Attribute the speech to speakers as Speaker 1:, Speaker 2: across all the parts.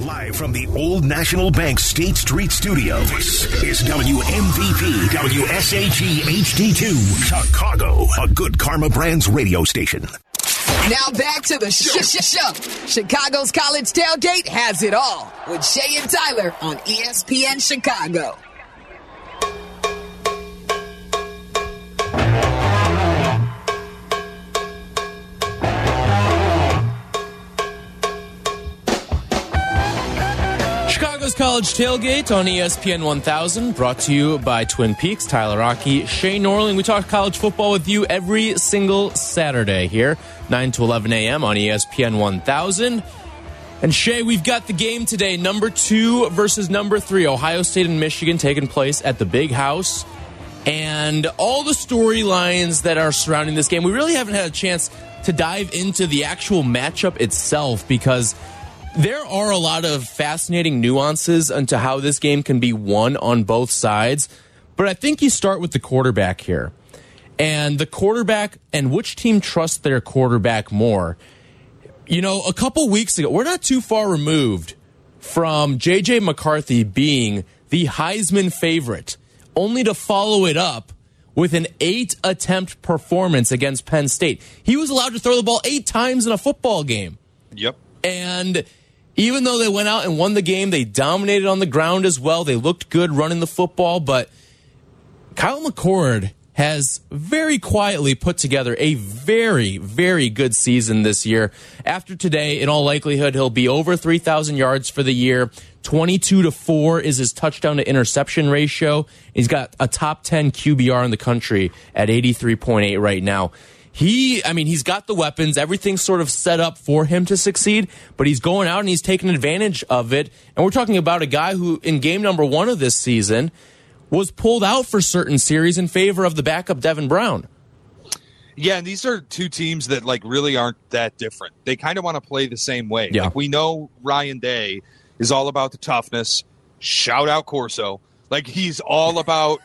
Speaker 1: Live from the Old National Bank State Street Studio, this is WMVP WSAG HD2 Chicago, a good Karma Brands radio station.
Speaker 2: Now back to the sh- sh- show. Chicago's College Tailgate has it all with Shea and Tyler on ESPN Chicago.
Speaker 3: College Tailgate on ESPN 1000, brought to you by Twin Peaks, Tyler Rocky, Shane Norling. We talk college football with you every single Saturday here, 9 to 11 a.m. on ESPN 1000. And Shea, we've got the game today, number two versus number three, Ohio State and Michigan, taking place at the Big House. And all the storylines that are surrounding this game, we really haven't had a chance to dive into the actual matchup itself because there are a lot of fascinating nuances into how this game can be won on both sides. But I think you start with the quarterback here. And the quarterback and which team trusts their quarterback more. You know, a couple weeks ago, we're not too far removed from JJ McCarthy being the Heisman favorite, only to follow it up with an eight attempt performance against Penn State. He was allowed to throw the ball eight times in a football game.
Speaker 4: Yep.
Speaker 3: And even though they went out and won the game, they dominated on the ground as well. They looked good running the football, but Kyle McCord has very quietly put together a very, very good season this year. After today, in all likelihood, he'll be over 3,000 yards for the year. 22 to 4 is his touchdown to interception ratio. He's got a top 10 QBR in the country at 83.8 right now. He, I mean, he's got the weapons. Everything's sort of set up for him to succeed, but he's going out and he's taking advantage of it. And we're talking about a guy who, in game number one of this season, was pulled out for certain series in favor of the backup Devin Brown.
Speaker 4: Yeah, and these are two teams that like really aren't that different. They kind of want to play the same way.
Speaker 3: Yeah.
Speaker 4: Like we know Ryan Day is all about the toughness. Shout out Corso. Like he's all about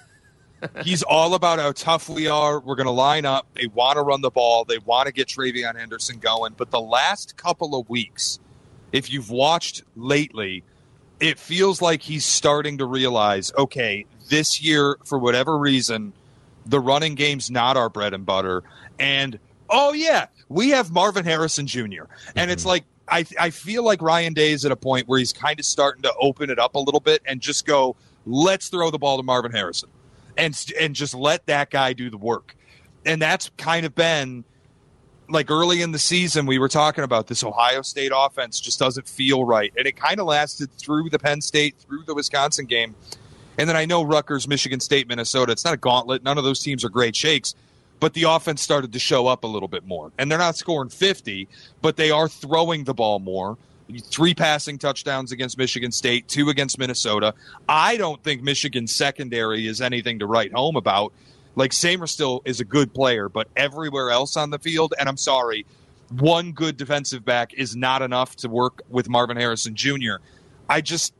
Speaker 4: he's all about how tough we are. We're going to line up. They want to run the ball. They want to get TreVeyon Henderson going. But the last couple of weeks, if you've watched lately, it feels like he's starting to realize, okay, this year for whatever reason, the running game's not our bread and butter. And oh yeah, we have Marvin Harrison Jr. And it's mm-hmm. like I I feel like Ryan Day is at a point where he's kind of starting to open it up a little bit and just go, let's throw the ball to Marvin Harrison, and and just let that guy do the work. And that's kind of been like early in the season we were talking about this Ohio State offense just doesn't feel right, and it kind of lasted through the Penn State, through the Wisconsin game. And then I know Rutgers, Michigan State, Minnesota. It's not a gauntlet. None of those teams are great shakes, but the offense started to show up a little bit more. And they're not scoring 50, but they are throwing the ball more. Three passing touchdowns against Michigan State, two against Minnesota. I don't think Michigan's secondary is anything to write home about. Like Sainristil is a good player, but everywhere else on the field, and I'm sorry, one good defensive back is not enough to work with Marvin Harrison Jr. I just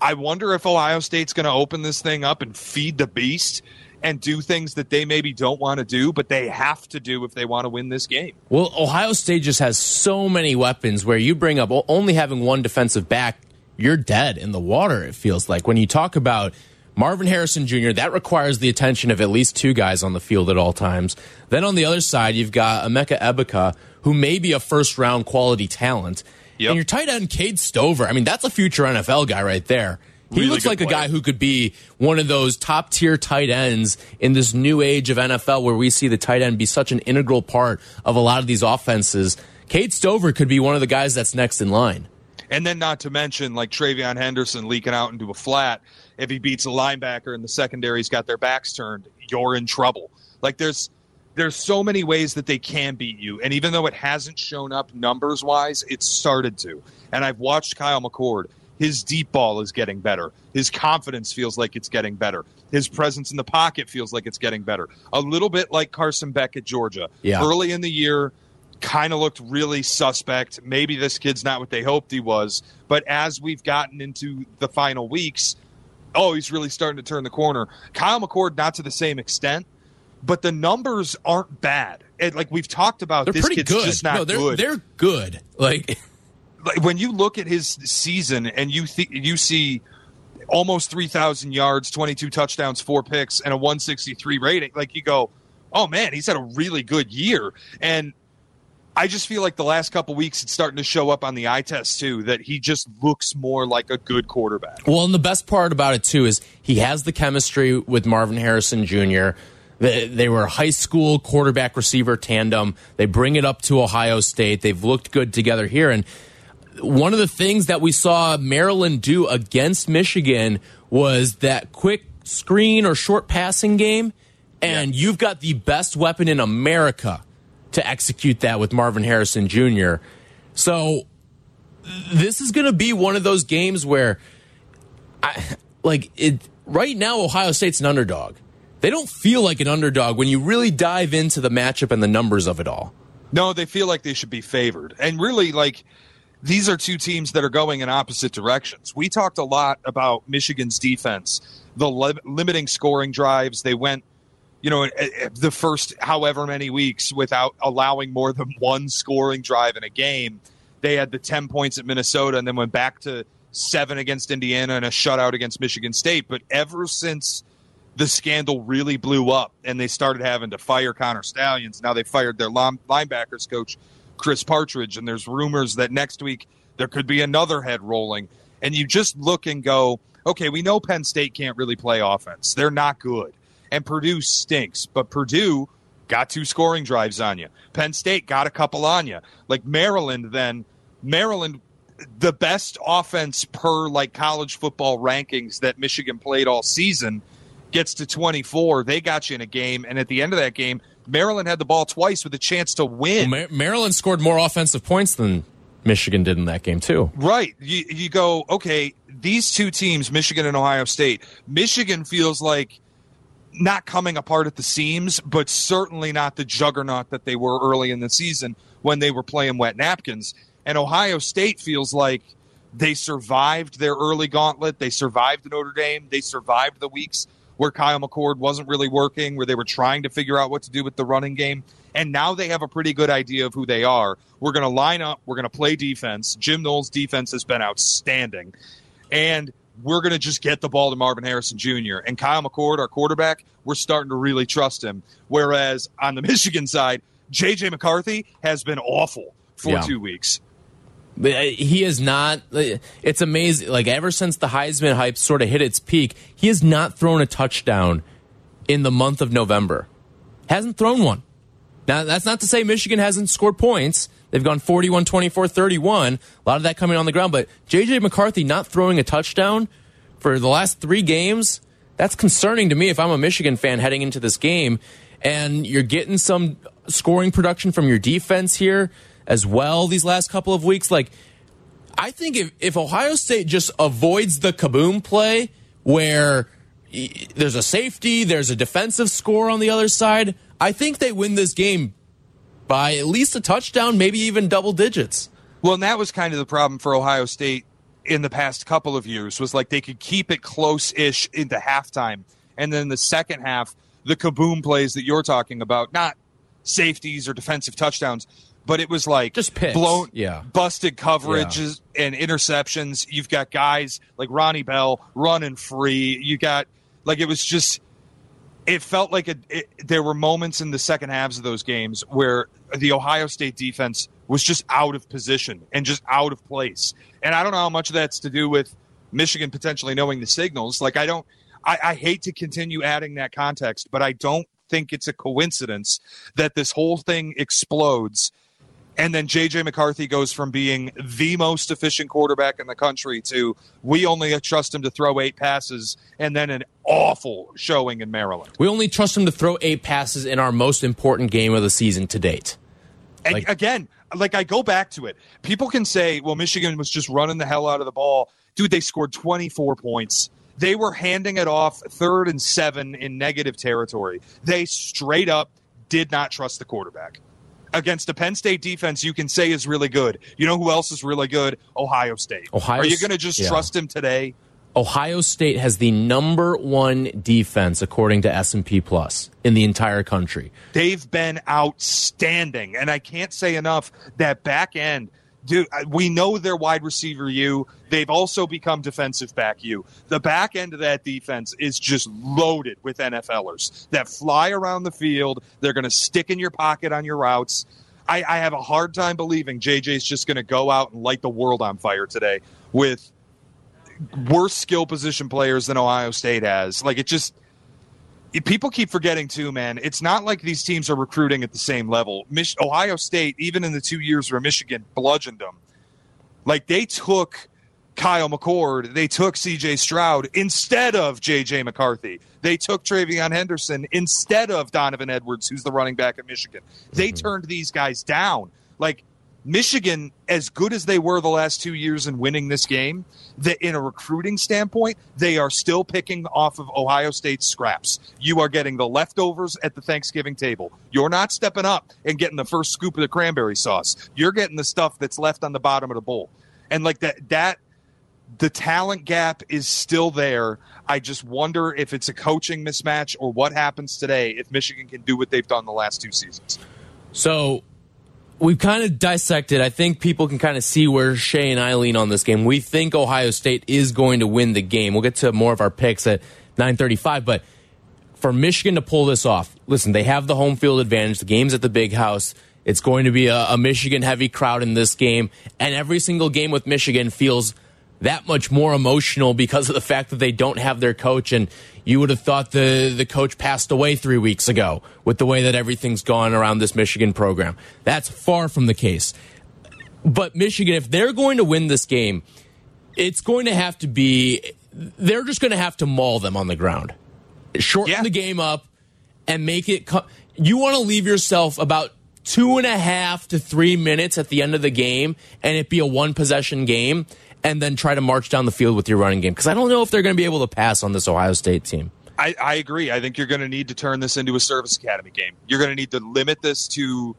Speaker 4: I wonder if Ohio State's going to open this thing up and feed the beast and do things that they maybe don't want to do, but they have to do if they want to win this game.
Speaker 3: Well, Ohio State just has so many weapons where you bring up only having one defensive back, you're dead in the water, it feels like. When you talk about Marvin Harrison Jr., that requires the attention of at least two guys on the field at all times. Then on the other side, you've got Emeka Egbuka, who may be a first round quality talent.
Speaker 4: Yep.
Speaker 3: And your tight end, Cade Stover, I mean, that's a future NFL guy right there. He looks like a guy who could be one of those top tier tight ends in this new age of NFL where we see the tight end be such an integral part of a lot of these offenses. Cade Stover could be one of the guys that's next in line.
Speaker 4: And then not to mention like TreVeyon Henderson leaking out into a flat. If he beats a linebacker and the secondary's got their backs turned, you're in trouble. Like there's there's so many ways that they can beat you. And even though it hasn't shown up numbers wise, it's started to. And I've watched Kyle McCord. His deep ball is getting better. His confidence feels like it's getting better. His presence in the pocket feels like it's getting better. A little bit like Carson Beck at Georgia.
Speaker 3: Yeah.
Speaker 4: Early in the year, kind of looked really suspect. Maybe this kid's not what they hoped he was. But as we've gotten into the final weeks, oh, he's really starting to turn the corner. Kyle McCord, not to the same extent, but the numbers aren't bad. And like we've talked about,
Speaker 3: They're
Speaker 4: this
Speaker 3: pretty
Speaker 4: kid's
Speaker 3: good.
Speaker 4: just not
Speaker 3: no, they're
Speaker 4: good.
Speaker 3: they're good. Like
Speaker 4: when you look at his season and you th- you see almost 3,000 yards, 22 touchdowns, four picks, and a 163 rating, like you go, oh man, he's had a really good year. And I just feel like the last couple weeks it's starting to show up on the eye test too that he just looks more like a good quarterback.
Speaker 3: Well, and the best part about it too is he has the chemistry with Marvin Harrison Jr. They, they were a high school quarterback receiver tandem. They bring it up to Ohio State. They've looked good together here. And one of the things that we saw Maryland do against Michigan was that quick screen or short passing game. And yeah. you've got the best weapon in America to execute that with Marvin Harrison Jr. So this is going to be one of those games where I like it right now Ohio State's an underdog. They don't feel like an underdog when you really dive into the matchup and the numbers of it all.
Speaker 4: No, they feel like they should be favored. And really like these are two teams that are going in opposite directions. We talked a lot about Michigan's defense, the li- limiting scoring drives. They went you know, eh, eh, the first however many weeks without allowing more than one scoring drive in a game. They had the 10 points at Minnesota and then went back to seven against Indiana and a shutout against Michigan State. But ever since the scandal really blew up and they started having to fire Connor Stalions, now they fired their linebackers coach, Chris Partridge. And there's rumors that next week there could be another head rolling. And you just look and go, okay, we know Penn State can't really play offense. They're not good and Purdue stinks. But Purdue got two scoring drives on you. Penn State got a couple on you. Like Maryland, then Maryland, the best offense per like college football rankings that Michigan played all season gets to 24. They got you in a game, and at the end of that game, Maryland had the ball twice with a chance to win.
Speaker 3: Well, Maryland scored more offensive points than Michigan did in that game too.
Speaker 4: Right. You you go okay. These two teams, Michigan and Ohio State. Michigan feels like not coming apart at the seams, but certainly not the juggernaut that they were early in the season when they were playing wet napkins. And Ohio State feels like they survived their early gauntlet. They survived Notre Dame. They survived the weeks where Kyle McCord wasn't really working, where they were trying to figure out what to do with the running game. And now they have a pretty good idea of who they are. We're going to line up. We're going to play defense. Jim Knowles' defense has been outstanding. And we're going to just get the ball to Marvin Harrison Jr. And Kyle McCord, our quarterback, we're starting to really trust him. Whereas on the Michigan side, JJ McCarthy has been awful for yeah. two weeks.
Speaker 3: Uh, he is not. Uh, it's amazing. Like ever since the Heisman hype sort of hit its peak, he has not thrown a touchdown in the month of November. Hasn't thrown one. Now, that's not to say Michigan hasn't scored points. They've gone 41, 24, 31. A lot of that coming on the ground. But J.J. McCarthy not throwing a touchdown for the last three games, that's concerning to me if I'm a Michigan fan heading into this game. And you're getting some scoring production from your defense here as well these last couple of weeks. Like, I think if, if Ohio State just avoids the kaboom play where there's a safety, there's a defensive score on the other side, I think they win this game by at least a touchdown, maybe even double digits.
Speaker 4: Well, and that was kind of the problem for Ohio State in the past couple of years was like they could keep it close-ish into halftime, and then the second half, the kaboom plays that you're talking about, not safeties or defensive touchdowns, but it was like
Speaker 3: just picks.
Speaker 4: blown,
Speaker 3: yeah,
Speaker 4: busted coverages yeah. and interceptions. You've got guys like Ronnie Bell running free. You got like it was just it felt like a, it, there were moments in the second halves of those games where the Ohio State defense was just out of position and just out of place. And I don't know how much of that's to do with Michigan potentially knowing the signals. Like, I don't, I, I hate to continue adding that context, but I don't think it's a coincidence that this whole thing explodes and then JJ McCarthy goes from being the most efficient quarterback in the country to we only trust him to throw eight passes and then an awful showing in Maryland.
Speaker 3: We only trust him to throw eight passes in our most important game of the season to date.
Speaker 4: Like, again, like I go back to it. People can say, well, Michigan was just running the hell out of the ball. Dude, they scored 24 points. They were handing it off third and seven in negative territory. They straight up did not trust the quarterback against a Penn State defense you can say is really good. You know who else is really good? Ohio State. Ohio, Are you going to just yeah. trust him today?
Speaker 3: Ohio State has the number one defense according to S&P Plus in the entire country.
Speaker 4: They've been outstanding and I can't say enough that back end dude, we know they're wide receiver you. They've also become defensive back you. The back end of that defense is just loaded with NFLers that fly around the field. They're going to stick in your pocket on your routes. I, I have a hard time believing JJ's just going to go out and light the world on fire today with worse skill position players than Ohio State has. Like it just people keep forgetting too, man. It's not like these teams are recruiting at the same level. Mich- Ohio State, even in the two years where Michigan bludgeoned them, like they took Kyle McCord, they took C.J. Stroud instead of J.J. McCarthy. They took TreVeyon Henderson instead of Donovan Edwards, who's the running back at Michigan. They mm-hmm. turned these guys down. Like Michigan, as good as they were the last two years in winning this game, that in a recruiting standpoint, they are still picking off of Ohio State's scraps. You are getting the leftovers at the Thanksgiving table. You're not stepping up and getting the first scoop of the cranberry sauce. You're getting the stuff that's left on the bottom of the bowl. And like that, that the talent gap is still there. I just wonder if it's a coaching mismatch or what happens today if Michigan can do what they've done the last two seasons.
Speaker 3: So we've kind of dissected. I think people can kind of see where Shea and I lean on this game. We think Ohio State is going to win the game. We'll get to more of our picks at 9:35, but for Michigan to pull this off, listen, they have the home field advantage. The game's at the big house. It's going to be a, a Michigan heavy crowd in this game, and every single game with Michigan feels that much more emotional because of the fact that they don't have their coach. And you would have thought the, the coach passed away three weeks ago with the way that everything's gone around this Michigan program. That's far from the case. But Michigan, if they're going to win this game, it's going to have to be, they're just going to have to maul them on the ground. Shorten yeah. the game up and make it, you want to leave yourself about two and a half to three minutes at the end of the game and it be a one possession game and then try to march down the field with your running game because I don't know if they're going to be able to pass on this Ohio State team.
Speaker 4: I, I agree. I think you're going to need to turn this into a service academy game. You're going to need to limit this to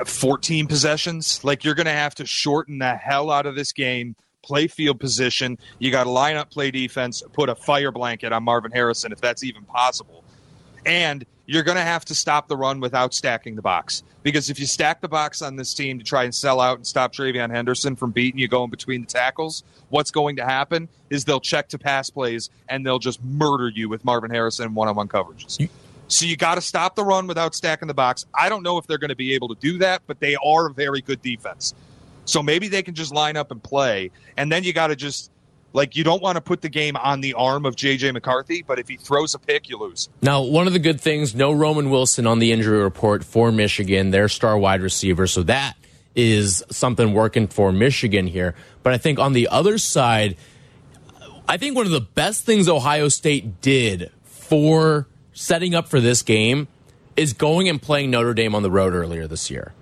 Speaker 4: uh, 14 possessions. Like you're going to have to shorten the hell out of this game. Play field position. You got to line up, play defense, put a fire blanket on Marvin Harrison if that's even possible. And you're going to have to stop the run without stacking the box. Because if you stack the box on this team to try and sell out and stop TreVeyon Henderson from beating you going between the tackles, what's going to happen is they'll check to pass plays and they'll just murder you with Marvin Harrison one on one coverages. So you got to stop the run without stacking the box. I don't know if they're going to be able to do that, but they are a very good defense. So maybe they can just line up and play. And then you got to just like you don't want to put the game on the arm of JJ McCarthy, but if he throws a pick, you lose.
Speaker 3: Now, one of the good things, no Roman Wilson on the injury report for Michigan, their star wide receiver. So that is something working for Michigan here. But I think on the other side, I think one of the best things Ohio State did for setting up for this game is going and playing Notre Dame on the road earlier this year.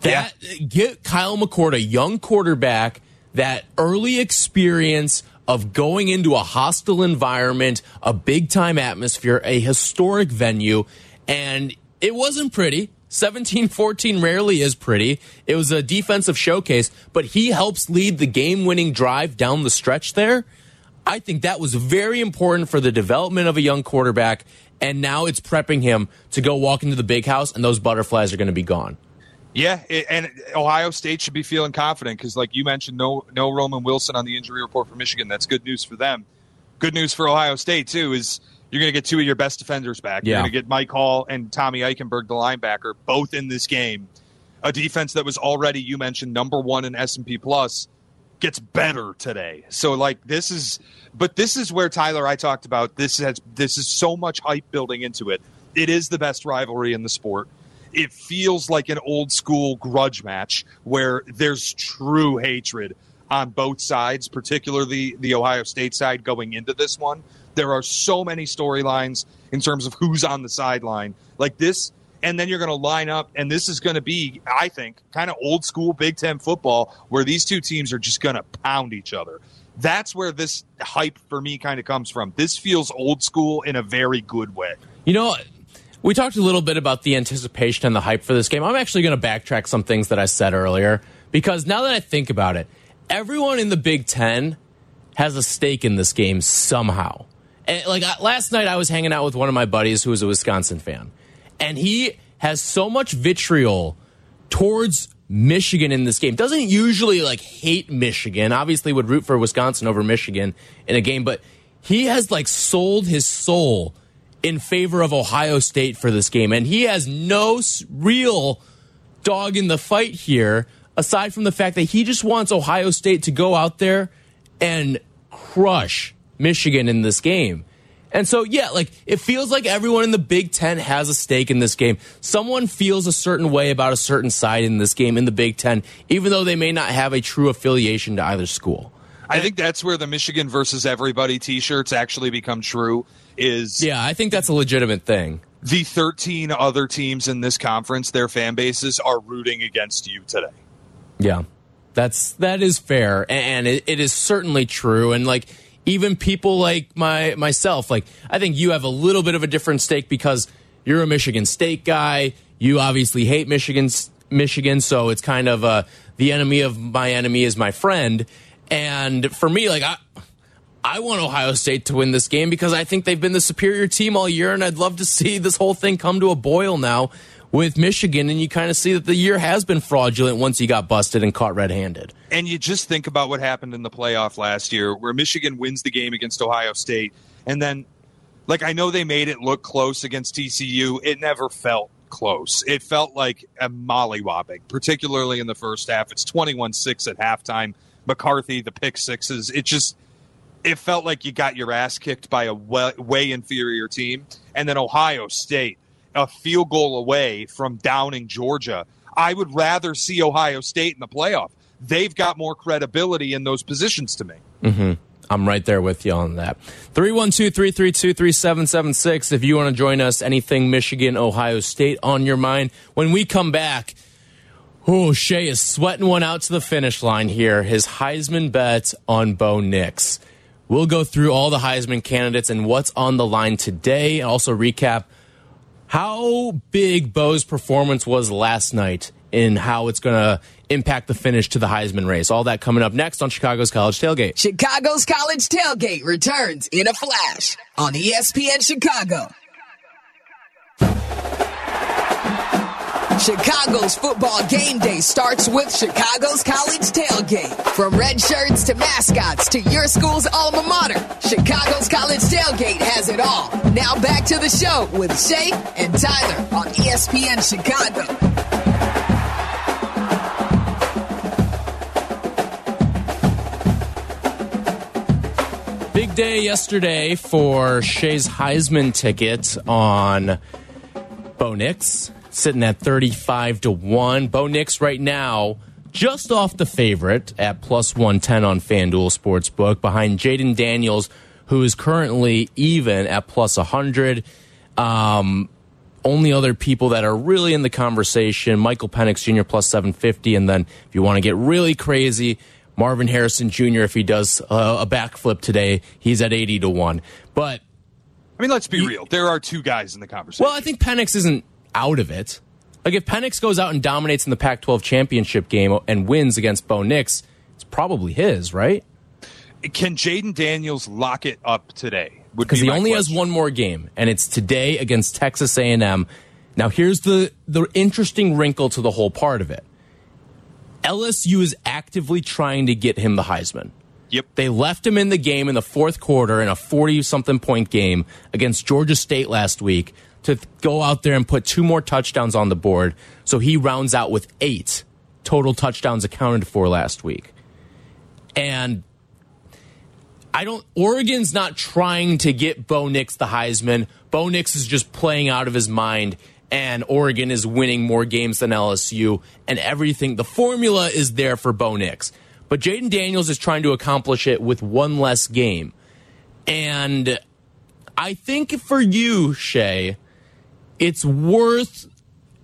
Speaker 3: That yeah. get Kyle McCord, a young quarterback that early experience of going into a hostile environment, a big time atmosphere, a historic venue, and it wasn't pretty. 17 14 rarely is pretty. It was a defensive showcase, but he helps lead the game winning drive down the stretch there. I think that was very important for the development of a young quarterback, and now it's prepping him to go walk into the big house, and those butterflies are going to be gone.
Speaker 4: Yeah, it, and Ohio State should be feeling confident because, like you mentioned, no no Roman Wilson on the injury report for Michigan. That's good news for them. Good news for Ohio State too is you're going to get two of your best defenders back. You're going to get Mike Hall and Tommy Eichenberg, the linebacker, both in this game. A defense that was already you mentioned number one in S and P plus gets better today. So like this is, but this is where Tyler I talked about. This has this is so much hype building into it. It is the best rivalry in the sport it feels like an old school grudge match where there's true hatred on both sides, particularly the Ohio State side going into this one. There are so many storylines in terms of who's on the sideline. Like this, and then you're going to line up, and this is going to be, I think, kind of old school Big Ten football where these two teams are just going to pound each other. That's where this hype for me kind of comes from. This feels old school in a very good way.
Speaker 3: You know, we talked a little bit about the anticipation and the hype for this game. I'm actually going to backtrack some things that I said earlier because now that I think about it, everyone in the Big Ten has a stake in this game somehow. And like last night, I was hanging out with one of my buddies who is a Wisconsin fan, and he has so much vitriol towards Michigan in this game. Doesn't usually like hate Michigan. Obviously, would root for Wisconsin over Michigan in a game, but he has like sold his soul in favor of Ohio State for this game, and he has no real dog in the fight here. Aside from the fact that he just wants Ohio State to go out there and crush Michigan in this game. And so, yeah, like it feels like everyone in the Big Ten has a stake in this game. Someone feels a certain way about a certain side in this game in the Big Ten, even though they may not have a true affiliation to either school.
Speaker 4: I think that's where the Michigan versus everybody T-shirts actually become true. Is
Speaker 3: yeah, I think that's a legitimate thing.
Speaker 4: The 13 other teams in this conference, their fan bases are rooting against you today.
Speaker 3: Yeah, that's that is fair, and it, it is certainly true. And like even people like my myself, like I think you have a little bit of a different stake because you're a Michigan State guy. You obviously hate Michigan, Michigan, so it's kind of uh, the enemy of my enemy is my friend. And for me, like I, I want Ohio State to win this game because I think they've been the superior team all year, and I'd love to see this whole thing come to a boil now with Michigan, and you kind of see that the year has been fraudulent once you got busted and caught red handed.
Speaker 4: And you just think about what happened in the playoff last year, where Michigan wins the game against Ohio State, and then, like, I know they made it look close against TCU. It never felt close. It felt like a mollywopping, particularly in the first half. It's 21 6 at halftime. McCarthy, the pick sixes. It just, it felt like you got your ass kicked by a way, way inferior team. And then Ohio State a field goal away from downing Georgia. I would rather see Ohio State in the playoff. They've got more credibility in those positions to me.
Speaker 3: Mm-hmm. I'm right there with you on that. 312 332 3776. If you want to join us, anything Michigan, Ohio State on your mind. When we come back, oh, Shea is sweating one out to the finish line here. His Heisman bet on Bo Nix. We'll go through all the Heisman candidates and what's on the line today, and also recap how big Bo's performance was last night and how it's going to impact the finish to the Heisman race. All that coming up next on Chicago's College Tailgate.
Speaker 2: Chicago's College Tailgate returns in a flash on ESPN Chicago. Chicago's football game day starts with Chicago's College Tailgate. From red shirts to mascots to your school's alma mater, Chicago's College Tailgate has it all. Now back to the show with Shea and Tyler on ESPN Chicago.
Speaker 3: Big day yesterday for Shea's Heisman ticket on Bo Nix sitting at 35 to 1. Bo Nix right now just off the favorite at plus 110 on FanDuel Sportsbook behind Jayden Daniels, who is currently even at plus 100. Um, only other people that are really in the conversation Michael Penix Jr. plus 750. And then if you want to get really crazy, Marvin Harrison Jr., if he does a backflip today, he's at 80 to 1. But
Speaker 4: I mean, let's be real. There are two guys in the conversation.
Speaker 3: Well, I think Penix isn't out of it. Like if Penix goes out and dominates in the Pac-12 championship game and wins against Bo Nix, it's probably his, right?
Speaker 4: Can Jayden Daniels lock it up today?
Speaker 3: Because
Speaker 4: be
Speaker 3: he only
Speaker 4: question.
Speaker 3: has one more game, and it's today against Texas A&M. Now, here's the the interesting wrinkle to the whole part of it. LSU is actively trying to get him the Heisman.
Speaker 4: Yep.
Speaker 3: They left him in the game in the fourth quarter in a 40 something point game against Georgia State last week to go out there and put two more touchdowns on the board. So he rounds out with eight total touchdowns accounted for last week. And I don't, Oregon's not trying to get Bo Nix the Heisman. Bo Nix is just playing out of his mind, and Oregon is winning more games than LSU, and everything. The formula is there for Bo Nix. But Jayden Daniels is trying to accomplish it with one less game. And I think for you, Shea, it's worth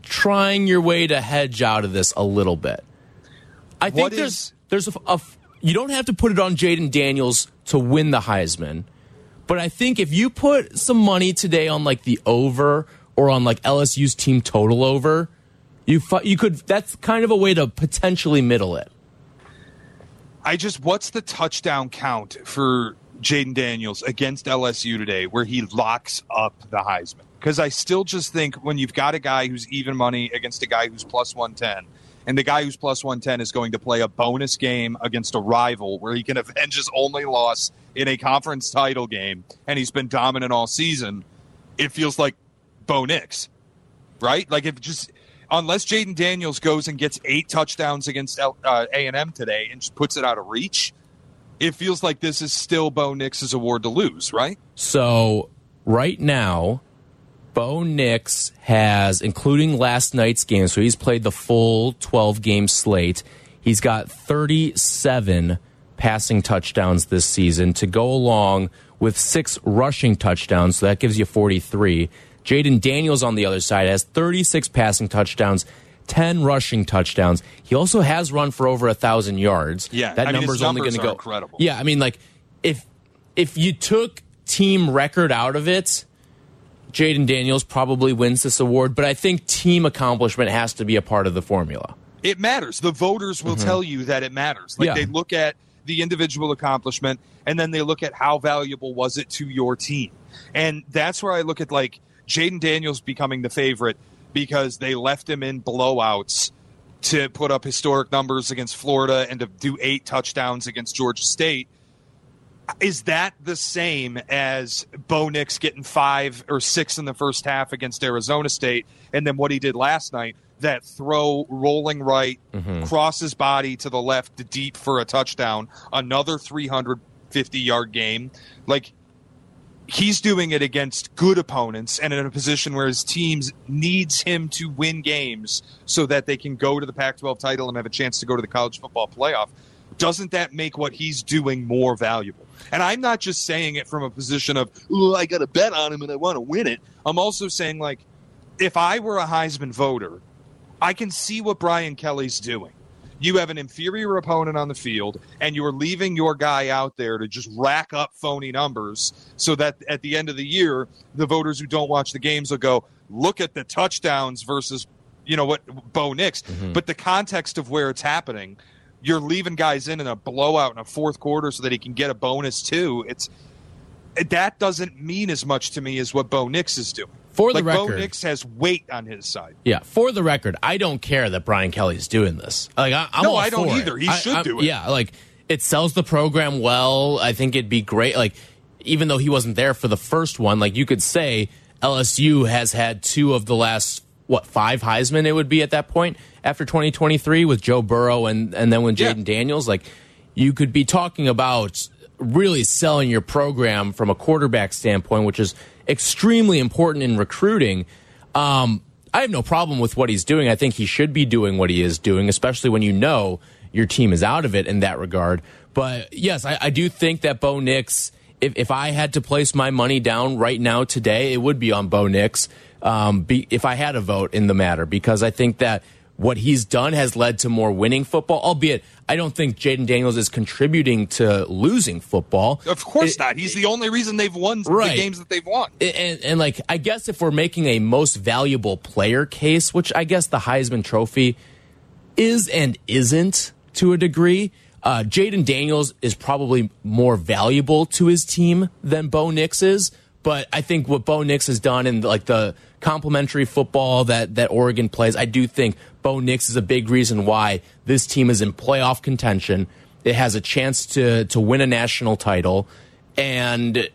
Speaker 3: trying your way to hedge out of this a little bit. I think
Speaker 4: What
Speaker 3: there's
Speaker 4: is-
Speaker 3: there's a, a you don't have to put it on Jayden Daniels to win the Heisman, but I think if you put some money today on like the over or on like LSU's team total over, you you could that's kind of a way to potentially middle it.
Speaker 4: I just, what's the touchdown count for Jayden Daniels against LSU today where he locks up the Heisman? Because I still just think when you've got a guy who's even money against a guy who's plus 110, and the guy who's plus 110 is going to play a bonus game against a rival where he can avenge his only loss in a conference title game, and he's been dominant all season, it feels like Bo Nix, right? Like if just unless Jayden Daniels goes and gets eight touchdowns against uh, A and M today and just puts it out of reach, it feels like this is still Bo Nix's award to lose, right?
Speaker 3: So right now, Bo Nix has, including last night's game, so he's played the full 12 game slate. He's got 37 passing touchdowns this season to go along with six rushing touchdowns. So that gives you 43. Jayden Daniels on the other side has 36 passing touchdowns, 10 rushing touchdowns. He also has run for over a thousand yards.
Speaker 4: Yeah,
Speaker 3: that
Speaker 4: I mean,
Speaker 3: number's only going to go
Speaker 4: incredible.
Speaker 3: Yeah, I mean, like if if you took team record out of it, Jayden Daniels probably wins this award. But I think team accomplishment has to be a part of the formula.
Speaker 4: It matters. The voters will mm-hmm. tell you that it matters. Like
Speaker 3: Yeah.
Speaker 4: they look at the individual accomplishment and then they look at how valuable was it to your team. And that's where I look at like Jayden Daniels becoming the favorite because they left him in blowouts to put up historic numbers against Florida and to do eight touchdowns against Georgia State. Is that the same as Bo Nix getting five or six in the first half against Arizona State, and then what he did last night? That throw rolling right, mm-hmm. cross his body to the left, deep for a touchdown, another 350 yard game. Like he's doing it against good opponents and in a position where his teams needs him to win games so that they can go to the Pac-12 title and have a chance to go to the college football playoff. Doesn't that make what he's doing more valuable? And I'm not just saying it from a position of, oh, I got to bet on him and I want to win it. I'm also saying, like, if I were a Heisman voter, I can see what Brian Kelly's doing. You have an inferior opponent on the field, and you're leaving your guy out there to just rack up phony numbers so that at the end of the year, the voters who don't watch the games will go, look at the touchdowns versus, you know, what Bo Nix. Mm-hmm. But the context of where it's happening, you're leaving guys in in a blowout in a fourth quarter so that he can get a bonus too. It's that doesn't mean as much to me as what Bo Nix is doing.
Speaker 3: For the
Speaker 4: like Bo Nix has weight on his side.
Speaker 3: Yeah, for the record, I don't care that Brian Kelly's doing this. Like, I, I'm
Speaker 4: No, I don't
Speaker 3: for it.
Speaker 4: either. He
Speaker 3: I-
Speaker 4: should
Speaker 3: I'm-
Speaker 4: do it.
Speaker 3: Yeah, like it sells the program well. I think it'd be great. Like, even though he wasn't there for the first one, like you could say LSU has had two of the last what five Heisman. It would be at that point after 2023 with Joe Burrow and and then with
Speaker 4: Yeah.
Speaker 3: Jayden Daniels. Like, you could be talking about really selling your program from a quarterback standpoint, which is extremely important in recruiting. Um, I have no problem with what he's doing. I think he should be doing what he is doing, especially when you know your team is out of it in that regard. But yes, I, I do think that Bo Nix, if, if I had to place my money down right now today, it would be on Bo Nix um, be, if I had a vote in the matter, because I think that what he's done has led to more winning football, albeit I don't think Jayden Daniels is contributing to losing football.
Speaker 4: Of course
Speaker 3: It-
Speaker 4: not. He's the only reason they've won
Speaker 3: Right.
Speaker 4: the games that they've won.
Speaker 3: and, and like I guess if we're making a most valuable player case, which I guess the Heisman Trophy is and isn't to a degree, uh, Jayden Daniels is probably more valuable to his team than Bo Nix is. But I think what Bo Nix has done in like the complementary football that that Oregon plays, I do think Bo Nix is a big reason why this team is in playoff contention. It has a chance to to win a national title, and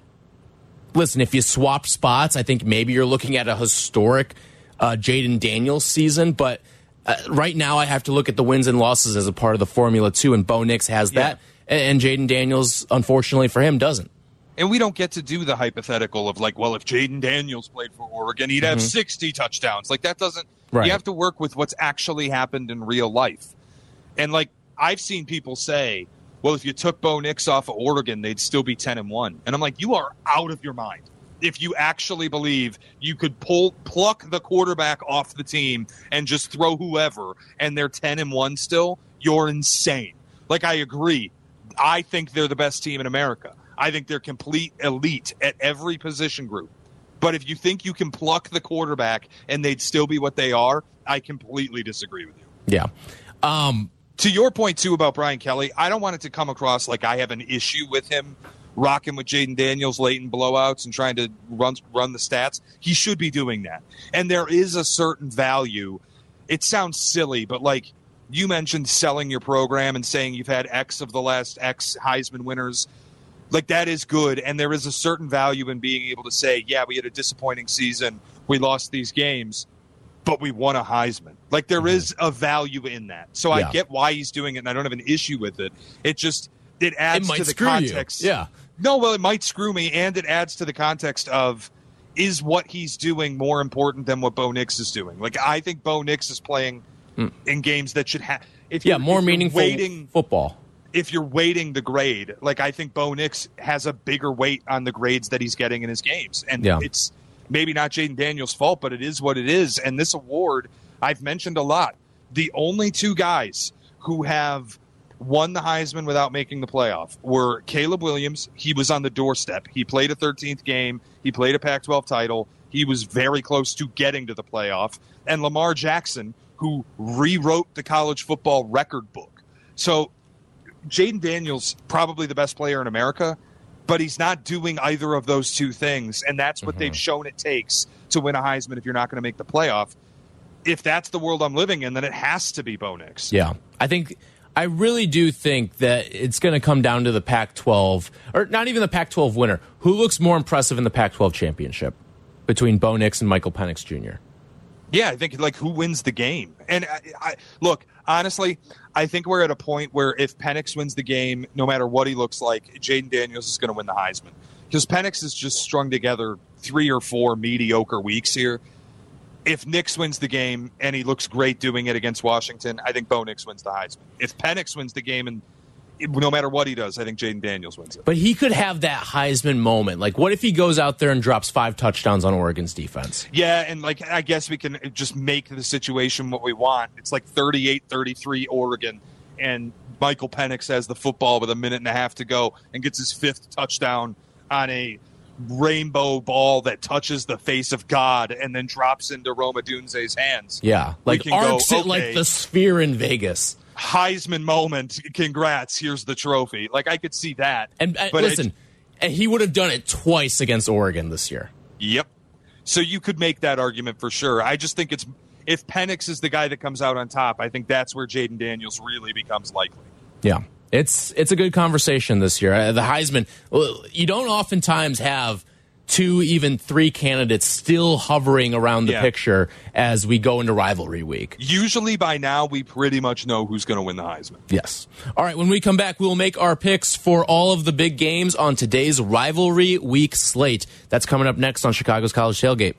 Speaker 3: listen, if you swap spots, I think maybe you're looking at a historic uh, Jayden Daniels season. But uh, right now, I have to look at the wins and losses as a part of the formula too, and Bo Nix has that, and, and Jayden Daniels, unfortunately for him, doesn't.
Speaker 4: And we don't get to do the hypothetical of like, well, if Jayden Daniels played for Oregon, he'd have mm-hmm. 60 touchdowns. Like that doesn't
Speaker 3: Right.
Speaker 4: you have to work with what's actually happened in real life. And like I've seen people say, well, if you took Bo Nix off of Oregon, they'd still be 10 and 1. And I'm like, you are out of your mind. If you actually believe you could pull pluck the quarterback off the team and just throw whoever and they're 10 and 1 still, you're insane. Like I agree. I think they're the best team in America. I think they're complete elite at every position group. But if you think you can pluck the quarterback and they'd still be what they are, I completely disagree with you.
Speaker 3: Yeah. Um,
Speaker 4: To your point too about Brian Kelly, I don't want it to come across like I have an issue with him rocking with Jayden Daniels late in blowouts and trying to run run the stats. He should be doing that. And there is a certain value. It sounds silly, but like you mentioned selling your program and saying you've had X of the last X Heisman winners. Like that is good, and there is a certain value in being able to say, "Yeah, we had a disappointing season. We lost these games, but we won a Heisman." Like there mm-hmm. is a value in that. So
Speaker 3: Yeah.
Speaker 4: I get why he's doing it, and I don't have an issue with it. It just it adds
Speaker 3: might
Speaker 4: to the
Speaker 3: screw you.
Speaker 4: context.
Speaker 3: Yeah.
Speaker 4: No, well, it might screw me, and it adds to the context of is what he's doing more important than what Bo Nix is doing? Like I think Bo Nix is playing mm. in games that should have. If.
Speaker 3: Yeah, more meaningful
Speaker 4: Waiting,
Speaker 3: football.
Speaker 4: If you're weighting the grade, like I think Bo Nix has a bigger weight on the grades that he's getting in his games, and
Speaker 3: Yeah.
Speaker 4: it's maybe not Jayden Daniels' fault, but it is what it is. And this award, I've mentioned a lot. The only two guys who have won the Heisman without making the playoff were Caleb Williams. He was on the doorstep. He played a 13th game. He played a Pac-12 title. He was very close to getting to the playoff. And Lamar Jackson, who rewrote the college football record book. So Jayden Daniels probably the best player in America, but he's not doing either of those two things, and that's what they've mm-hmm. shown it takes to win a Heisman if you're not going to make the playoff. If that's the world I'm living in, then it has to be Bo Nix.
Speaker 3: Yeah. I think I really do think that it's going to come down to the Pac 12, or not even the Pac 12 winner. Who looks more impressive in the Pac 12 championship between Bo Nix and Michael Penix Jr.?
Speaker 4: Yeah, I think like who wins the game. And I, I, look, honestly, I think we're at a point where if Penix wins the game, no matter what he looks like, Jayden Daniels is going to win the Heisman because Penix has just strung together three or four mediocre weeks here. If Nix wins the game and he looks great doing it against Washington, I think Bo Nix wins the Heisman. If Penix wins the game and no matter what he does, I think Jayden Daniels wins it.
Speaker 3: But he could have that Heisman moment. Like, what if he goes out there and drops five touchdowns on Oregon's defense?
Speaker 4: Yeah, and like I guess we can just make the situation what we want. It's like 38-33 Oregon and Michael Penix has the football with a minute and a half to go and gets his fifth touchdown on a rainbow ball that touches the face of God and then drops into Rome Odunze's hands.
Speaker 3: Yeah. Like,
Speaker 4: can go,
Speaker 3: arcs it like the sphere in Vegas.
Speaker 4: Heisman moment. Congrats. Here's the trophy. Like I could see that.
Speaker 3: And, and
Speaker 4: But
Speaker 3: listen, and he would have done it twice against Oregon this year.
Speaker 4: Yep. So you could make that argument for sure. I just think it's if Penix is the guy that comes out on top, I think that's where Jayden Daniels really becomes likely.
Speaker 3: Yeah, it's it's a good conversation this year. Uh, the Heisman, you don't oftentimes have two, even three candidates still hovering around the
Speaker 4: Yeah.
Speaker 3: picture as we go into rivalry week.
Speaker 4: Usually by now we pretty much know who's going to win the Heisman.
Speaker 3: Yes. All right, when we come back, we will make our picks for all of the big games on today's rivalry week slate. That's coming up next on Chicago's College Tailgate.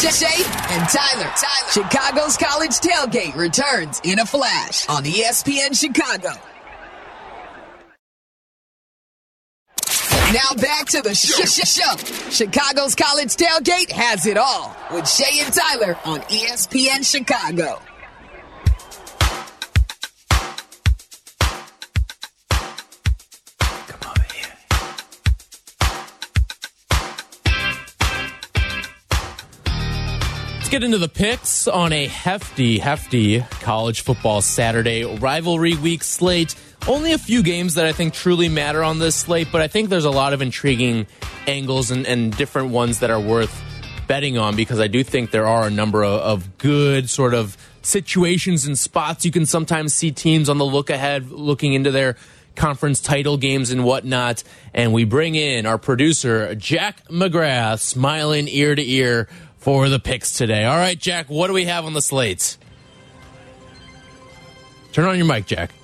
Speaker 2: Shea and Tyler. Tyler. Chicago's College Tailgate returns in a flash on ESPN Chicago. Now back to the sh- sh- show. Chicago's College Tailgate has it all with Shea and Tyler on ESPN Chicago.
Speaker 3: Get into the picks on a hefty, hefty college football Saturday rivalry week slate. Only a few games that I think truly matter on this slate, but I think there's a lot of intriguing angles and, and different ones that are worth betting on because I do think there are a number of, of good sort of situations and spots. You can sometimes see teams on the look ahead looking into their conference title games and whatnot. And we bring in our producer, Jack McGrath, smiling ear to ear for the picks today. All right, Jack, what do we have on the slates? Turn on your mic, Jack.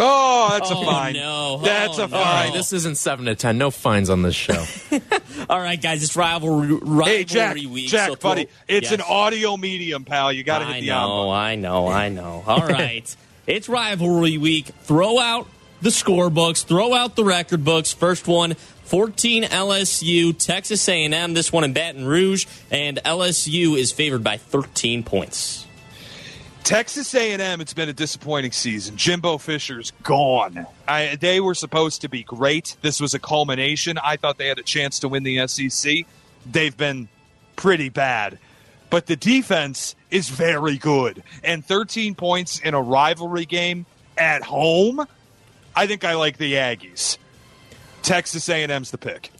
Speaker 4: Oh, that's a
Speaker 5: Oh,
Speaker 4: fine.
Speaker 5: no.
Speaker 4: That's
Speaker 5: Oh,
Speaker 4: a
Speaker 5: no.
Speaker 4: Fine.
Speaker 3: this isn't seven to ten. No fines on this show.
Speaker 5: All right, guys, it's rivalry, rivalry
Speaker 4: Hey, Jack,
Speaker 5: week.
Speaker 4: Jack,
Speaker 5: so
Speaker 4: buddy,
Speaker 5: throw-
Speaker 4: it's
Speaker 5: Yes.
Speaker 4: an audio medium, pal. You got to hit the on
Speaker 5: know,
Speaker 4: button.
Speaker 5: I know, I know. All right, it's rivalry week. Throw out the scorebooks. Throw out the record books. First one. 14 LSU, Texas A&M. This one in Baton Rouge, and LSU is favored by 13 points.
Speaker 4: Texas A&M. It's been a disappointing season. Jimbo Fisher's gone. I, they were supposed to be great. This was a culmination. I thought they had a chance to win the SEC. They've been pretty bad, but the defense is very good. And 13 points in a rivalry game at home. I think I like the Aggies. Texas A&M's the pick.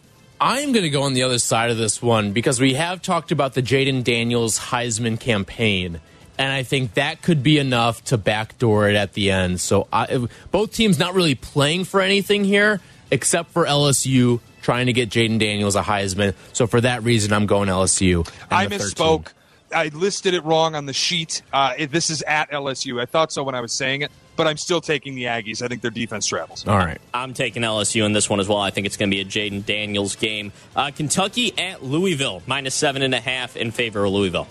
Speaker 3: I'm going to go on the other side of this one because we have talked about the Jayden Daniels Heisman campaign. and I think that could be enough to backdoor it at the end. So I, both teams not really playing for anything here, except for LSU trying to get Jayden Daniels a Heisman. So for that reason, I'm going LSU.
Speaker 4: I
Speaker 3: misspoke. 13.
Speaker 4: Misspoke. I listed it wrong on the sheet. Uh, it, this is at LSU. I thought so when I was saying it, but I'm still taking the Aggies. I think their defense travels.
Speaker 3: All right.
Speaker 5: I'm taking LSU in this one as well. I think it's going to be a Jayden Daniels game. Uh, Kentucky at Louisville, minus seven and a half in favor of Louisville.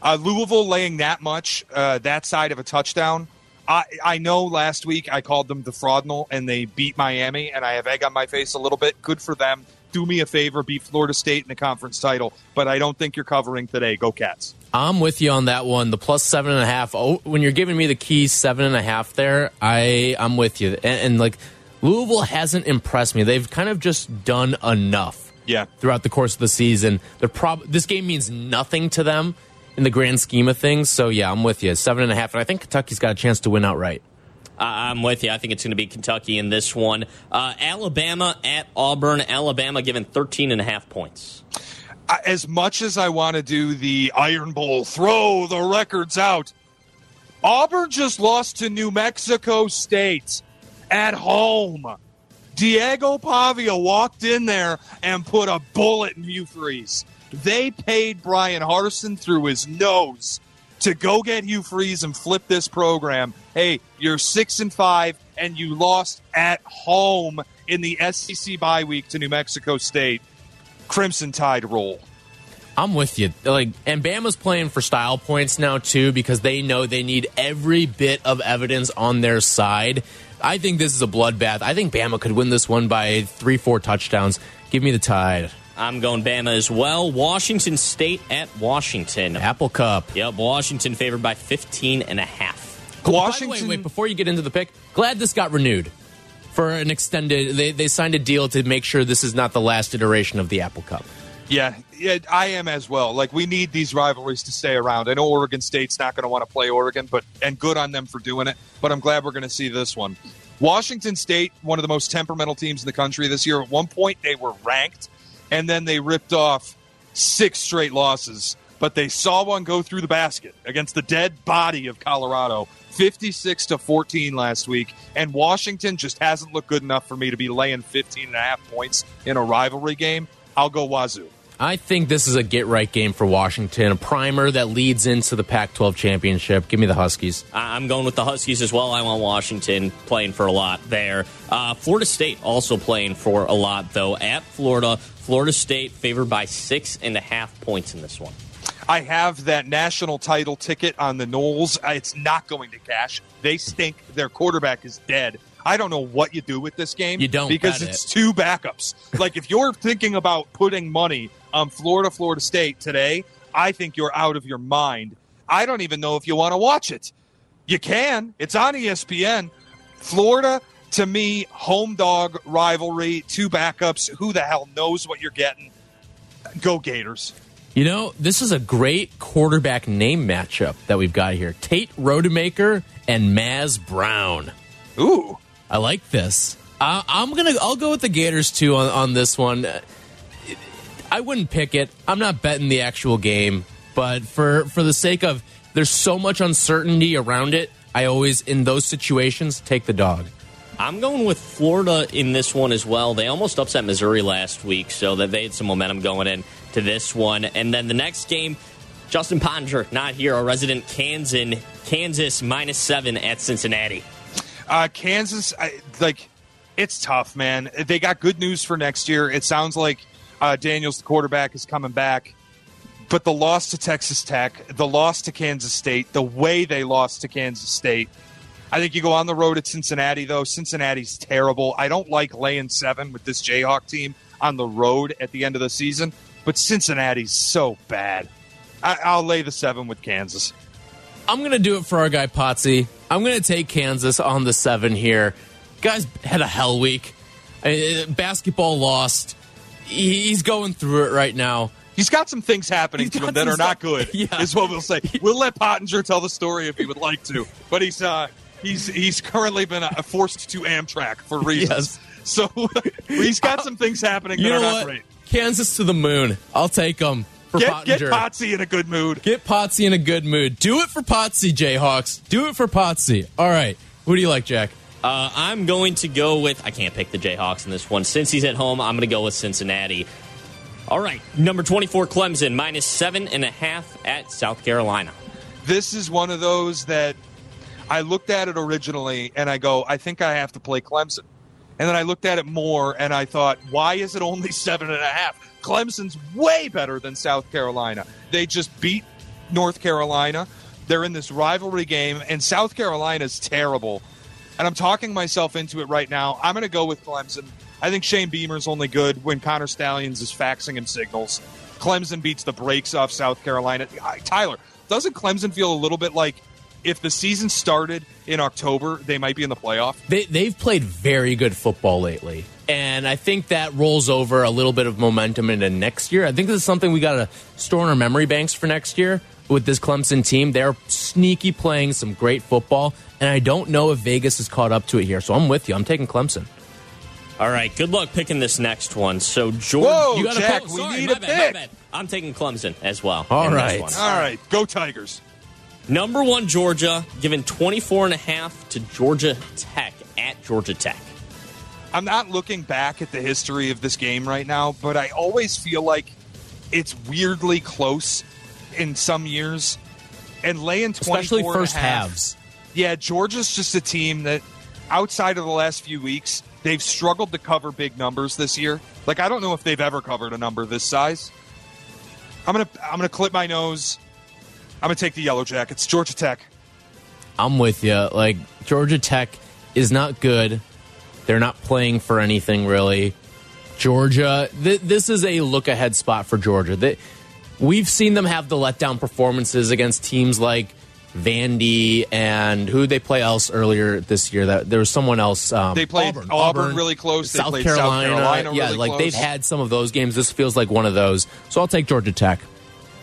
Speaker 4: Uh, Louisville laying that much, uh, that side of a touchdown. I, I know last week I called them the fraudnal and they beat Miami, and I have egg on my face a little bit. Good for them. Do me a favor, beat Florida State in the conference title, but I don't think you're covering today. Go Cats.
Speaker 3: I'm with you on that one. The plus seven and a half. Oh, when you're giving me the key seven and a half there, I I'm with you. And, and like Louisville hasn't impressed me. They've kind of just done enough.
Speaker 4: Yeah.
Speaker 3: Throughout the course of the season, they're prob this game means nothing to them in the grand scheme of things. So yeah, I'm with you. Seven and a half, and I think Kentucky's got a chance to win outright.
Speaker 5: Uh, I'm with you. I think it's going to be Kentucky in this one. Uh, Alabama at Auburn. Alabama given 13 and a half points.
Speaker 4: As much as I want to do the Iron Bowl, throw the records out, Auburn just lost to New Mexico State at home. Diego Pavia walked in there and put a bullet in Freeze. They paid Brian Harsin through his nose to go get Hugh Freeze and flip this program. Hey, you're six and five, and you lost at home in the SEC bye week to New Mexico State. Crimson Tide roll.
Speaker 3: I'm with you. Like, and Bama's playing for style points now too because they know they need every bit of evidence on their side. I think this is a bloodbath. I think Bama could win this one by three, four touchdowns. Give me the Tide.
Speaker 5: I'm going Bama as well. Washington State at Washington.
Speaker 3: Apple Cup.
Speaker 5: Yep, Washington favored by 15 and a half.
Speaker 4: Washington.
Speaker 3: By the way, wait, before you get into the pick, glad this got renewed for an extended. They, they signed a deal to make sure this is not the last iteration of the Apple Cup.
Speaker 4: Yeah, yeah, I am as well. Like we need these rivalries to stay around. I know Oregon State's not going to want to play Oregon, but and good on them for doing it. But I'm glad we're going to see this one. Washington State, one of the most temperamental teams in the country this year. At one point, they were ranked, and then they ripped off six straight losses. But they saw one go through the basket against the dead body of Colorado, 56 to 14 last week. And Washington just hasn't looked good enough for me to be laying 15 and a half points in a rivalry game. I'll go Wazoo.
Speaker 3: I think this is a get right game for Washington, a primer that leads into the Pac 12 championship. Give me the Huskies.
Speaker 5: I- I'm going with the Huskies as well. I want Washington playing for a lot there. Uh, Florida State also playing for a lot, though. At Florida, Florida State favored by six and a half points in this one.
Speaker 4: I have that national title ticket on the Noles. Uh, It's not going to cash. They stink. Their quarterback is dead. I don't know what you do with this game.
Speaker 3: You don't
Speaker 4: because it's
Speaker 3: it.
Speaker 4: two backups. like if you're thinking about putting money on Florida, Florida State today, I think you're out of your mind. I don't even know if you want to watch it. You can. It's on ESPN. Florida, to me, home dog rivalry, two backups. Who the hell knows what you're getting? Go Gators.
Speaker 3: You know, this is a great quarterback name matchup that we've got here Tate Rodemaker and Max Brown.
Speaker 4: Ooh.
Speaker 3: I like this. I, I'm gonna. I'll go with the Gators too on, on this one. I wouldn't pick it. I'm not betting the actual game, but for for the sake of there's so much uncertainty around it, I always in those situations take the dog.
Speaker 5: I'm going with Florida in this one as well. They almost upset Missouri last week, so that they had some momentum going in to this one. And then the next game, Justin Pottinger not here, our resident Kansas, Kansas minus seven at Cincinnati.
Speaker 4: Uh, Kansas, I, like, it's tough, man. They got good news for next year. It sounds like uh, Daniels, the quarterback, is coming back. But the loss to Texas Tech, the loss to Kansas State, the way they lost to Kansas State, I think you go on the road at Cincinnati, though. Cincinnati's terrible. I don't like laying seven with this Jayhawk team on the road at the end of the season, but Cincinnati's so bad. I, I'll lay the seven with Kansas.
Speaker 3: I'm going to do it for our guy Potsy. I'm going to take Kansas on the seven here. Guys had a hell week. Uh, basketball lost. He- He's going through it right now.
Speaker 4: He's got some things happening to him that are not good.
Speaker 3: Yeah.
Speaker 4: Is what we'll say. We'll let Pottinger tell the story if he would like to, but he's uh, he's he's currently been uh, forced to Amtrak for reasons. So he's got some things happening
Speaker 3: You
Speaker 4: that are not
Speaker 3: what?
Speaker 4: great.
Speaker 3: Kansas to the moon. I'll take them. for
Speaker 4: Get,
Speaker 3: Pottinger.
Speaker 4: get Potsy in a good mood.
Speaker 3: Get Potsy in a good mood. Do it for Potsy, Jayhawks. Do it for Potsy. All right. Who do you like, Jack?
Speaker 5: Uh, I'm going to go with. I can't pick the Jayhawks in this one. Since he's at home, I'm going to go with Cincinnati. All right, number 24 Clemson minus seven and a half at South Carolina.
Speaker 4: This is one of those that I looked at it originally and I go, I think I have to play Clemson. And then I looked at it more and I thought, why is it only seven and a half? Clemson's way better than South Carolina. They just beat North Carolina. They're in this rivalry game, and South Carolina's terrible. And I'm talking myself into it right now. I'm going to go with Clemson. I think Shane Beamer's only good when Connor Stalions is faxing him signals. Clemson beats the brakes off South Carolina. Tyler, doesn't Clemson feel a little bit like if the season started in October, they might be in the playoff?
Speaker 3: They, they've played very good football lately. And I think that rolls over a little bit of momentum into next year. I think this is something we got to store in our memory banks for next year with this Clemson team. They're sneaky playing some great football. And I don't know if Vegas is caught up to it here. So I'm with you. I'm taking Clemson.
Speaker 5: All right, good luck picking this next one. So, George,
Speaker 4: Whoa,
Speaker 5: you got
Speaker 4: Jack,
Speaker 5: a
Speaker 4: we
Speaker 5: Sorry,
Speaker 4: need
Speaker 5: my
Speaker 4: a
Speaker 5: bad, my
Speaker 4: pick.
Speaker 5: bad. I'm taking Clemson as well.
Speaker 3: All
Speaker 5: in this
Speaker 3: right.
Speaker 5: one.
Speaker 4: All right, go Tigers.
Speaker 5: Number one, Georgia, given 24 and a half to Georgia Tech at Georgia Tech.
Speaker 4: I'm not looking back at the history of this game right now, but I always feel like it's weirdly close in some years. And laying 24
Speaker 3: Especially first
Speaker 4: half-
Speaker 3: halves.
Speaker 4: Yeah, Georgia's just a team that outside of the last few weeks, they've struggled to cover big numbers this year. Like I don't know if they've ever covered a number this size. I'm to I'm to clip my nose. I'm to take the Yellow Jackets, Georgia Tech.
Speaker 3: I'm with you. Like Georgia Tech is not good. They're not playing for anything really. Georgia, th- this is a look ahead spot for Georgia. They, we've seen them have the letdown performances against teams like Vandy and who they play else earlier this year. That there was someone else. Um,
Speaker 4: They played Auburn really close. They
Speaker 3: South
Speaker 4: played South
Speaker 3: Carolina.
Speaker 4: Carolina
Speaker 3: yeah,
Speaker 4: really
Speaker 3: like
Speaker 4: close.
Speaker 3: they've had some of those games. This feels like one of those. So I'll take Georgia Tech.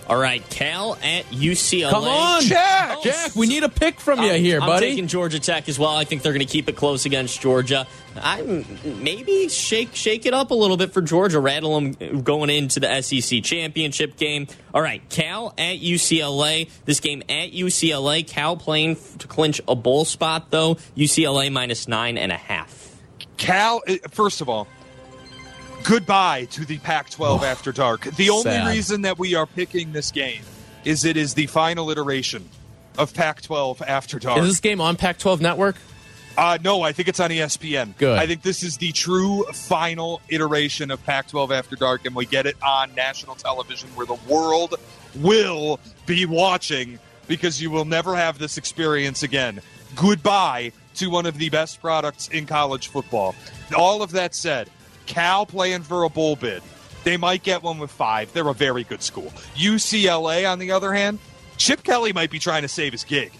Speaker 5: All right, Cal at UCLA.
Speaker 3: Come on,
Speaker 4: Jack!
Speaker 3: Jack, we need a pick from you
Speaker 5: I'm-
Speaker 3: here,
Speaker 5: I'm
Speaker 3: buddy.
Speaker 5: taking Georgia Tech as well. I think they're going to keep it close against Georgia. I maybe shake shake it up a little bit for Georgia, rattle them going into the SEC championship game. All right, Cal at UCLA. This game at UCLA. Cal playing to clinch a bowl spot though. UCLA minus nine and a half.
Speaker 4: Cal, uh, first of all, goodbye to the Pac 12 after dark. The only
Speaker 3: Sad.
Speaker 4: reason that we are picking this game is it is the final iteration of Pac 12 after dark.
Speaker 3: is this game on Pac-12 Network?
Speaker 4: Uh, no, I think it's on ESPN.
Speaker 3: Good.
Speaker 4: I think this is the true final iteration of Pac 12 After Dark, and we get it on national television where the world will be watching because you will never have this experience again. Goodbye to one of the best products in college football. All of that said, Cal playing for a bowl bid. They might get one with five. They're a very good school. UCLA, on the other hand, Chip Kelly might be trying to save his gig.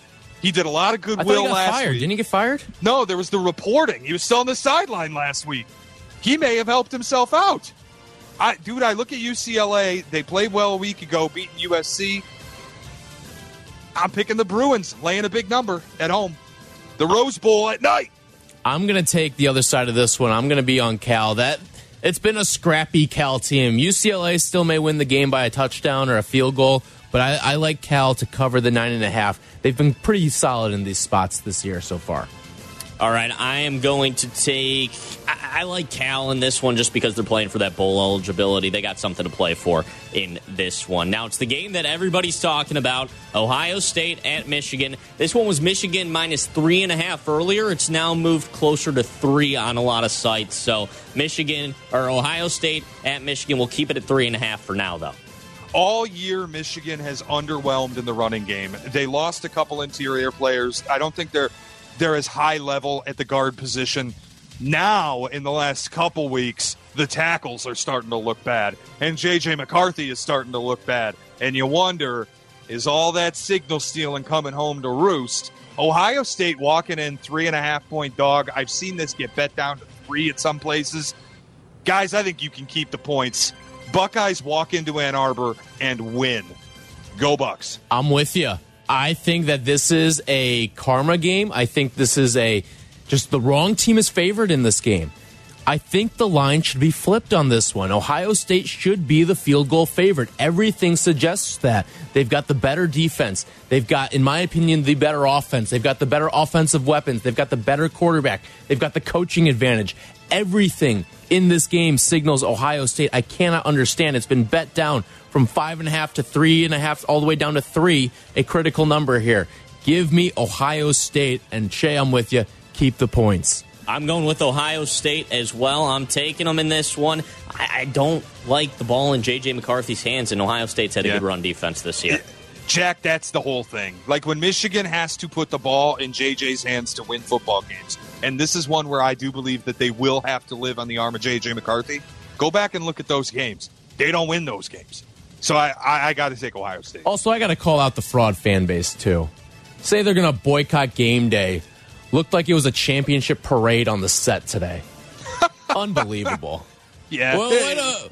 Speaker 4: He did a lot of goodwill last
Speaker 3: fired.
Speaker 4: week.
Speaker 3: Didn't he get fired?
Speaker 4: No, there was the reporting. He was still on the sideline last week. He may have helped himself out. I, dude, I look at UCLA. They played well a week ago, beating USC. I'm picking the Bruins, laying a big number at home. The Rose Bowl at night.
Speaker 3: I'm going to take the other side of this one. I'm going to be on Cal. That it's been a scrappy Cal team. UCLA still may win the game by a touchdown or a field goal, but I, I like Cal to cover the nine and a half. They've been pretty solid in these spots this year so far.
Speaker 5: All right, I am going to take. I, I like Cal in this one just because they're playing for that bowl eligibility. They got something to play for in this one. Now, it's the game that everybody's talking about Ohio State at Michigan. This one was Michigan minus three and a half earlier. It's now moved closer to three on a lot of sites. So, Michigan or Ohio State at Michigan, we'll keep it at three and a half for now, though.
Speaker 4: All year, Michigan has underwhelmed in the running game. They lost a couple interior players. I don't think they're they're as high level at the guard position. Now, in the last couple weeks, the tackles are starting to look bad, and JJ McCarthy is starting to look bad. And you wonder, is all that signal stealing coming home to roost? Ohio State walking in three and a half point dog. I've seen this get bet down to three at some places. Guys, I think you can keep the points. Buckeyes walk into Ann Arbor and win. Go Bucks.
Speaker 3: I'm with you. I think that this is a karma game. I think this is a just the wrong team is favored in this game. I think the line should be flipped on this one. Ohio State should be the field goal favorite. Everything suggests that. They've got the better defense. They've got, in my opinion, the better offense. They've got the better offensive weapons. They've got the better quarterback. They've got the coaching advantage. Everything in this game signals Ohio State. I cannot understand. It's been bet down from five and a half to three and a half, all the way down to three, a critical number here. Give me Ohio State. And Shea, I'm with you. Keep the points.
Speaker 5: I'm going with Ohio State as well. I'm taking them in this one. I, I don't like the ball in J.J. McCarthy's hands, and Ohio State's had a
Speaker 4: Yeah.
Speaker 5: good run defense this year.
Speaker 4: Jack, that's the whole thing. Like when Michigan has to put the ball in JJ's hands to win football games, and this is one where I do believe that they will have to live on the arm of JJ McCarthy. Go back and look at those games. They don't win those games. So I, I, I got to take Ohio State.
Speaker 3: Also, I got to call out the fraud fan base, too. Say they're going to boycott game day. Looked like it was a championship parade on the set today. Unbelievable.
Speaker 4: Yeah,
Speaker 3: Well, what a,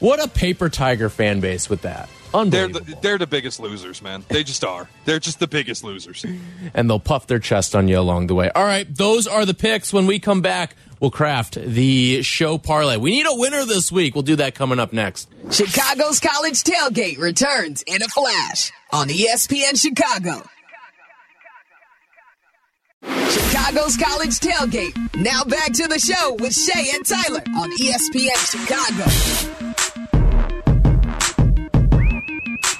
Speaker 3: what a paper tiger fan base with that.
Speaker 4: they're
Speaker 3: Unbelievable.
Speaker 4: the, they're the biggest losers, man. They just are. They're just the biggest losers.
Speaker 3: and they'll puff their chest on you along the way. All right, those are the picks. When we come back, we'll craft the show parlay. We need a winner this week. We'll do that coming up next.
Speaker 2: Chicago's College Tailgate returns in a flash on ESPN Chicago. Chicago's College Tailgate. Now back to the show with Shea and Tyler on ESPN Chicago.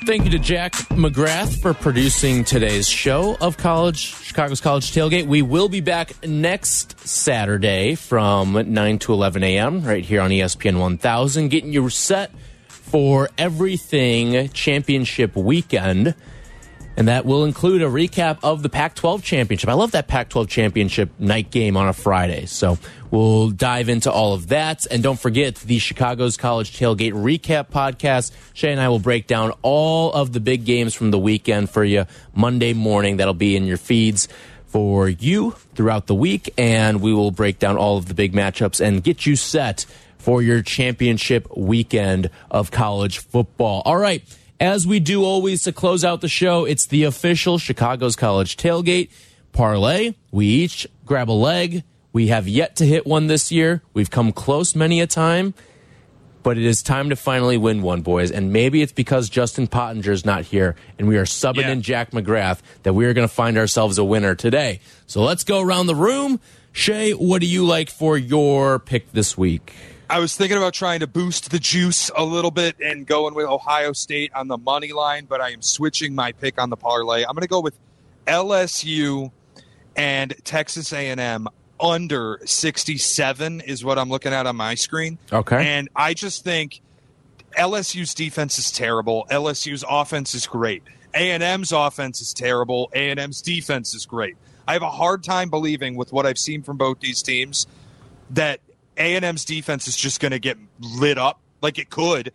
Speaker 3: Thank you to Jack McGrath for producing today's show of College Chicago's College Tailgate. We will be back next Saturday from 9 to 11 a.m. right here on ESPN 1000, getting you set for everything championship weekend. And that will include a recap of the Pac 12 championship. I love that Pac 12 championship night game on a Friday. So we'll dive into all of that. And don't forget the Chicago's College Tailgate Recap podcast. Shea and I will break down all of the big games from the weekend for you Monday morning. That'll be in your feeds for you throughout the week. And we will break down all of the big matchups and get you set for your championship weekend of college football. All right. As we do always to close out the show, it's the official Chicago's College Tailgate parlay. We each grab a leg. We have yet to hit one this year. We've come close many a time, but it is time to finally win one, boys. And maybe it's because Justin Pottinger is not here and we are subbing
Speaker 4: Yeah.
Speaker 3: in Jack McGrath that we are going to find ourselves a winner today. So let's go around the room. Shea, what do you like for your pick this week?
Speaker 4: I was thinking about trying to boost the juice a little bit and going with Ohio State on the money line, but I am switching my pick on the parlay. I'm going to go with LSU and Texas A&M under 67 is what I'm looking at on my screen.
Speaker 3: Okay.
Speaker 4: And I just think LSU's defense is terrible. LSU's offense is great. A&M's offense is terrible. A&M's defense is great. I have a hard time believing with what I've seen from both these teams that A&M's defense is just going to get lit up like it could,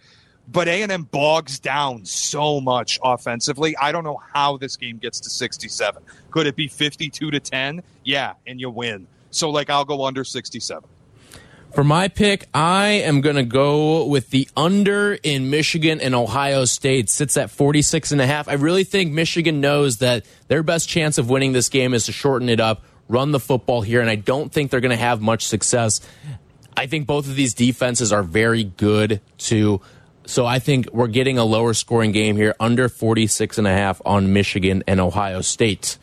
Speaker 4: but A&M bogs down so much offensively. I don't know how this game gets to 67. Could it be 52 to 10? Yeah, and you win. So like I'll go under 67.
Speaker 3: For my pick, I am going to go with the under in Michigan and Ohio State. Sits at 46 and a half. I really think Michigan knows that their best chance of winning this game is to shorten it up, run the football here, and I don't think they're going to have much success. I think both of these defenses are very good too. So I think we're getting a lower scoring game here, under 46 and a half on Michigan and Ohio State.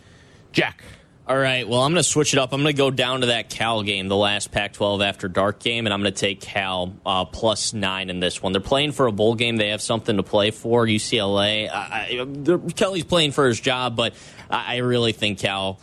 Speaker 3: Jack.
Speaker 5: All right. Well, I'm going to switch it up. I'm going to go down to that Cal game, the last Pac-12 after dark game, and I'm going to take Cal uh, plus nine in this one. They're playing for a bowl game. They have something to play for. UCLA. I, I, Kelly's playing for his job, but I, I really think Cal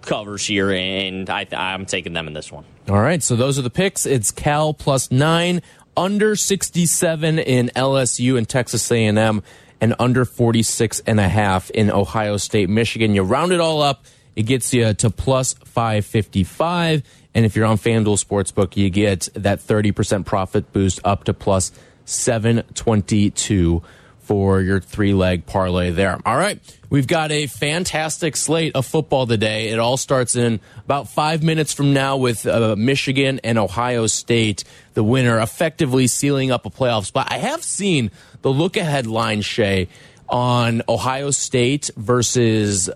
Speaker 5: covers here, and I, I'm taking them in this one.
Speaker 3: All right, so those are the picks. It's Cal plus nine, under 67 in LSU and Texas A&M, and under 46 and a half in Ohio State, Michigan. You round it all up, it gets you to plus 555. And if you're on FanDuel Sportsbook, you get that 30% profit boost up to plus 722 for your three leg parlay there. All right. We've got a fantastic slate of football today. It all starts in about five minutes from now with uh, Michigan and Ohio State, the winner effectively sealing up a playoff spot. I have seen the look ahead line, Shea, on Ohio State versus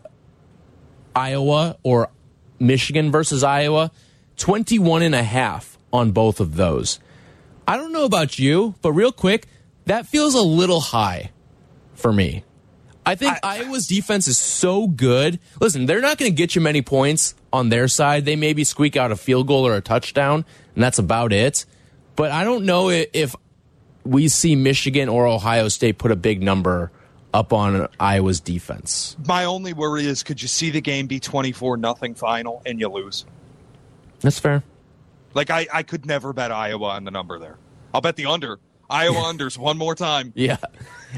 Speaker 3: Iowa or Michigan versus Iowa. 21 and a half on both of those. I don't know about you, but real quick, that feels a little high for me. I think I, Iowa's defense is so good. Listen, they're not going to get you many points on their side. They maybe squeak out a field goal or a touchdown, and that's about it. But I don't know if we see Michigan or Ohio State put a big number up on Iowa's defense.
Speaker 4: My only worry is could you see the game be 24 nothing final and you lose?
Speaker 3: That's fair.
Speaker 4: Like I, I could never bet Iowa on the number there. I'll bet the under. Iowa unders one more time.
Speaker 3: Yeah.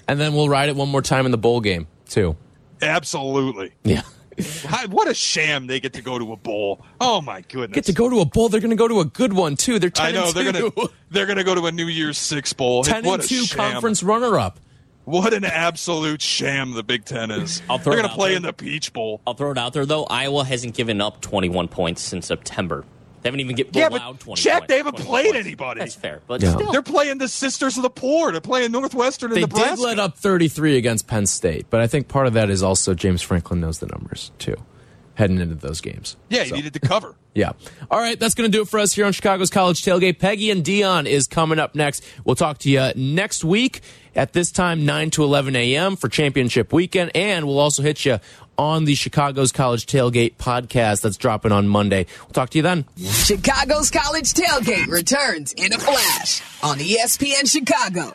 Speaker 3: And then we'll ride it one more time in the bowl game, too.
Speaker 4: Absolutely.
Speaker 3: Yeah.
Speaker 4: what a sham they get to go to a bowl. Oh my goodness.
Speaker 3: Get to go to a bowl. They're going to go to a good one too. They're 10
Speaker 4: I know they're
Speaker 3: going
Speaker 4: to they're going to go to a New Year's 6 bowl.
Speaker 3: 10
Speaker 4: what
Speaker 3: and 2
Speaker 4: sham.
Speaker 3: conference runner up.
Speaker 4: What an absolute sham the Big 10 is.
Speaker 5: I'll throw
Speaker 4: they're going to play
Speaker 5: there.
Speaker 4: in the Peach Bowl.
Speaker 5: I'll throw it out there though. Iowa hasn't given up 21 points since September. They haven't even get
Speaker 4: Yeah,
Speaker 5: allowed
Speaker 4: but
Speaker 5: 20
Speaker 4: Jack,
Speaker 5: points-
Speaker 4: they haven't played
Speaker 5: points.
Speaker 4: anybody.
Speaker 5: That's fair, but
Speaker 3: Yeah.
Speaker 5: still.
Speaker 4: They're playing the Sisters of the Poor. They're playing Northwestern and
Speaker 3: They
Speaker 4: Nebraska.
Speaker 3: did let up 33 against Penn State, but I think part of that is also James Franklin knows the numbers too, heading into those games.
Speaker 4: Yeah, he
Speaker 3: So,
Speaker 4: needed to cover.
Speaker 3: Yeah. All right, that's going to do it for us here on Chicago's College Tailgate. Peggy and Dion is coming up next. We'll talk to you next week at this time, 9 to 11 a.m. for championship weekend, and we'll also hit you on the Chicago's College Tailgate podcast that's dropping on Monday. We'll talk to you then.
Speaker 2: Chicago's College Tailgate returns in a flash on ESPN Chicago.